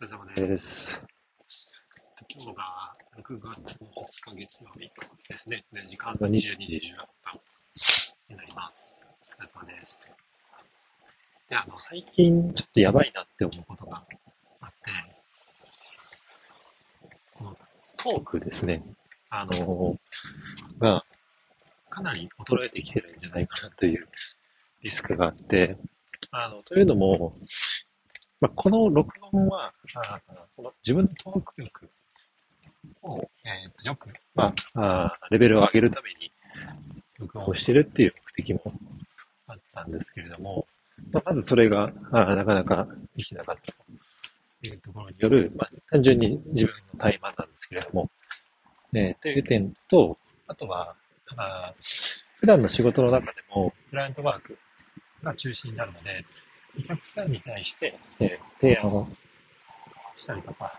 疲れ様です。今日が6月の20日月曜日ですね。で時間が22時16分になります。お疲れ様です。で、あの、最近ちょっとやばいなって思うことがあって、このトークですね。あの、が、かなり衰えてきてるんじゃないかなというリスクがあって、あの、というのも、まあ、この録音は、あこの自分のトーク力を、えーよく、まあ、あレベルを上げるために録音をしてるっていう目的もあったんですけれども、まあ、まずそれがあなかなかできなかったというところによる、まあ、単純に自分の怠慢なんですけれども、えーという点と、あとは、あ普段の仕事の中でも、クライアントワークが中心になるので、お客さんに対して、えー提案をしたりとか、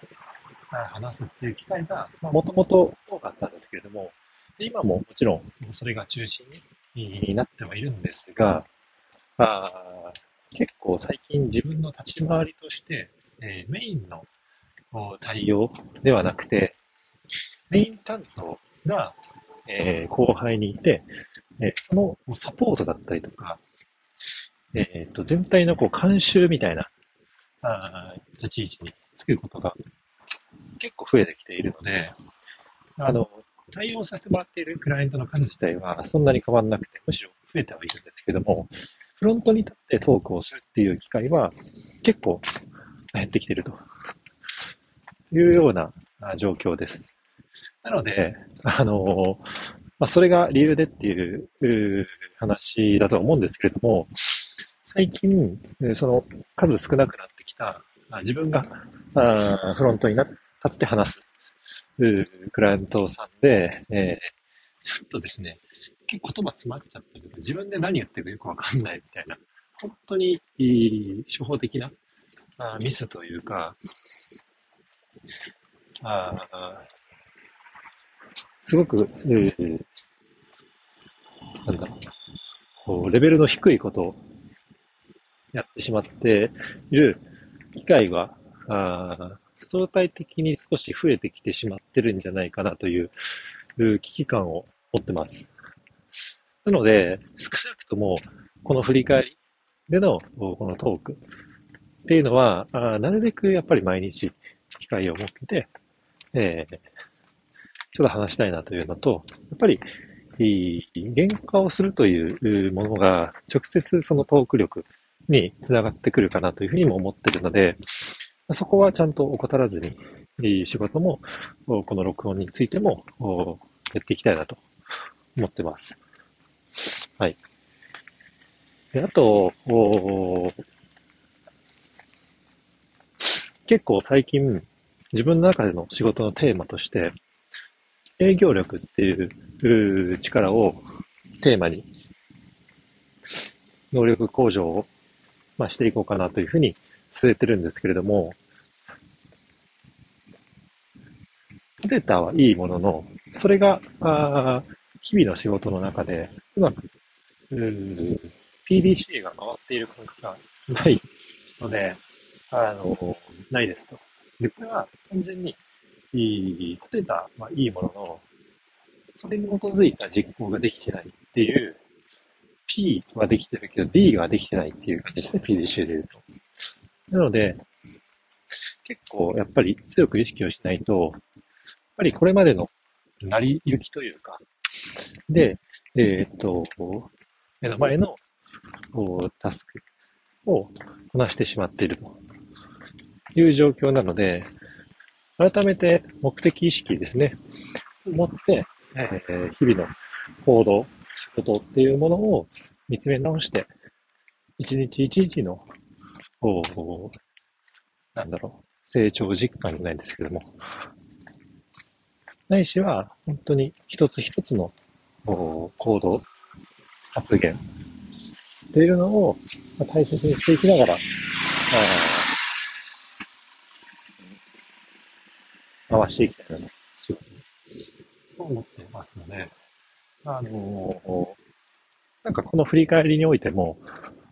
あ話すっていう機会が、もともと多かったんですけれども、で今ももちろんそれが中心になってはいるんですが、あー結構最近自分の立ち回りとして、えーメインの対応ではなくて、メイン担当が、えー後輩にいて、えーそのサポートだったりとか、えっと、全体のこう監修みたいな、あー立ち位置につくことが結構増えてきているので、あの、対応させてもらっているクライアントの数自体はそんなに変わらなくて、むしろ増えてはいるんですけども、フロントに立ってトークをするっていう機会は結構減ってきているというようなあ状況です。なので、あの、まあ、それが理由でっていう話だとは思うんですけれども、最近、その数少なくなってきた、自分があフロントにな立って話すクライアントさんで、えーちょっとですね、結構言葉詰まっちゃってる自分で何言ってるかよくわかんないみたいな、本当にいい初歩的なあミスというか、あすごく、えーなんだろう、こうレベルの低いことをやってしまっている機会は、相対的に少し増えてきてしまってるんじゃないかなという危機感を持ってます。なので、少なくとも、この振り返りでのこのトークっていうのは、あなるべくやっぱり毎日機会を設けて、えーちょっと話したいなというのと、やっぱり、いい原価をするというものが直接そのトーク力につながってくるかなというふうにも思ってるので、そこはちゃんと怠らずに、いい仕事も、この録音についてもやっていきたいなと思ってます。はい。で、あと、結構最近自分の中での仕事のテーマとして、営業力っていう力をテーマに、能力向上を、まあ、していこうかなというふうに据えてるんですけれども、データはいいものの、それが、あ日々の仕事の中で、うまく、PDCA が回っている感覚がないので、あの、ないですと。で、これは単純に、いい、データはいいものの、それに基づいた実行ができてないっていう、P はできてるけど D ができてないっていう感じですね、PDCA で言うと。なので、結構やっぱり強く意識をしないと、やっぱりこれまでの成り行きというか、で、えーっと、目の前のタスクをこなしてしまっているという状況なので、改めて目的意識ですね、持って、えー日々の行動、仕事っていうものを見つめ直して、一日一日の、こうなんだろう、成長実感じゃないんですけども、ないしは、本当に一つ一つのこう行動、発言っていうのを大切にしていきながら、回していきたいなと、仕事と思ってますので、あのなんかこの振り返りにおいても、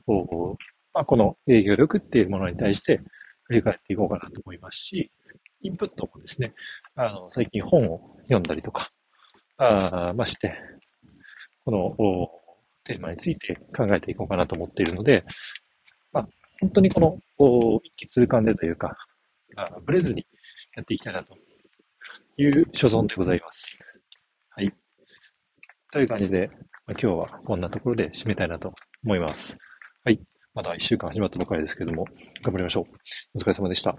こまあ、この営業力っていうものに対して、振り返っていこうかなと思いますし、インプットもですね、あの、最近本を読んだりとか、あまして、このテーマについて考えていこうかなと思っているので、まあ、本当にこの一気通貫でというか、あブレずにやっていきたいなという所存でございます。はい。という感じで、まあ、今日はこんなところで締めたいなと思います。はい。まだ一週間始まったばかりですけども、頑張りましょう。お疲れ様でした。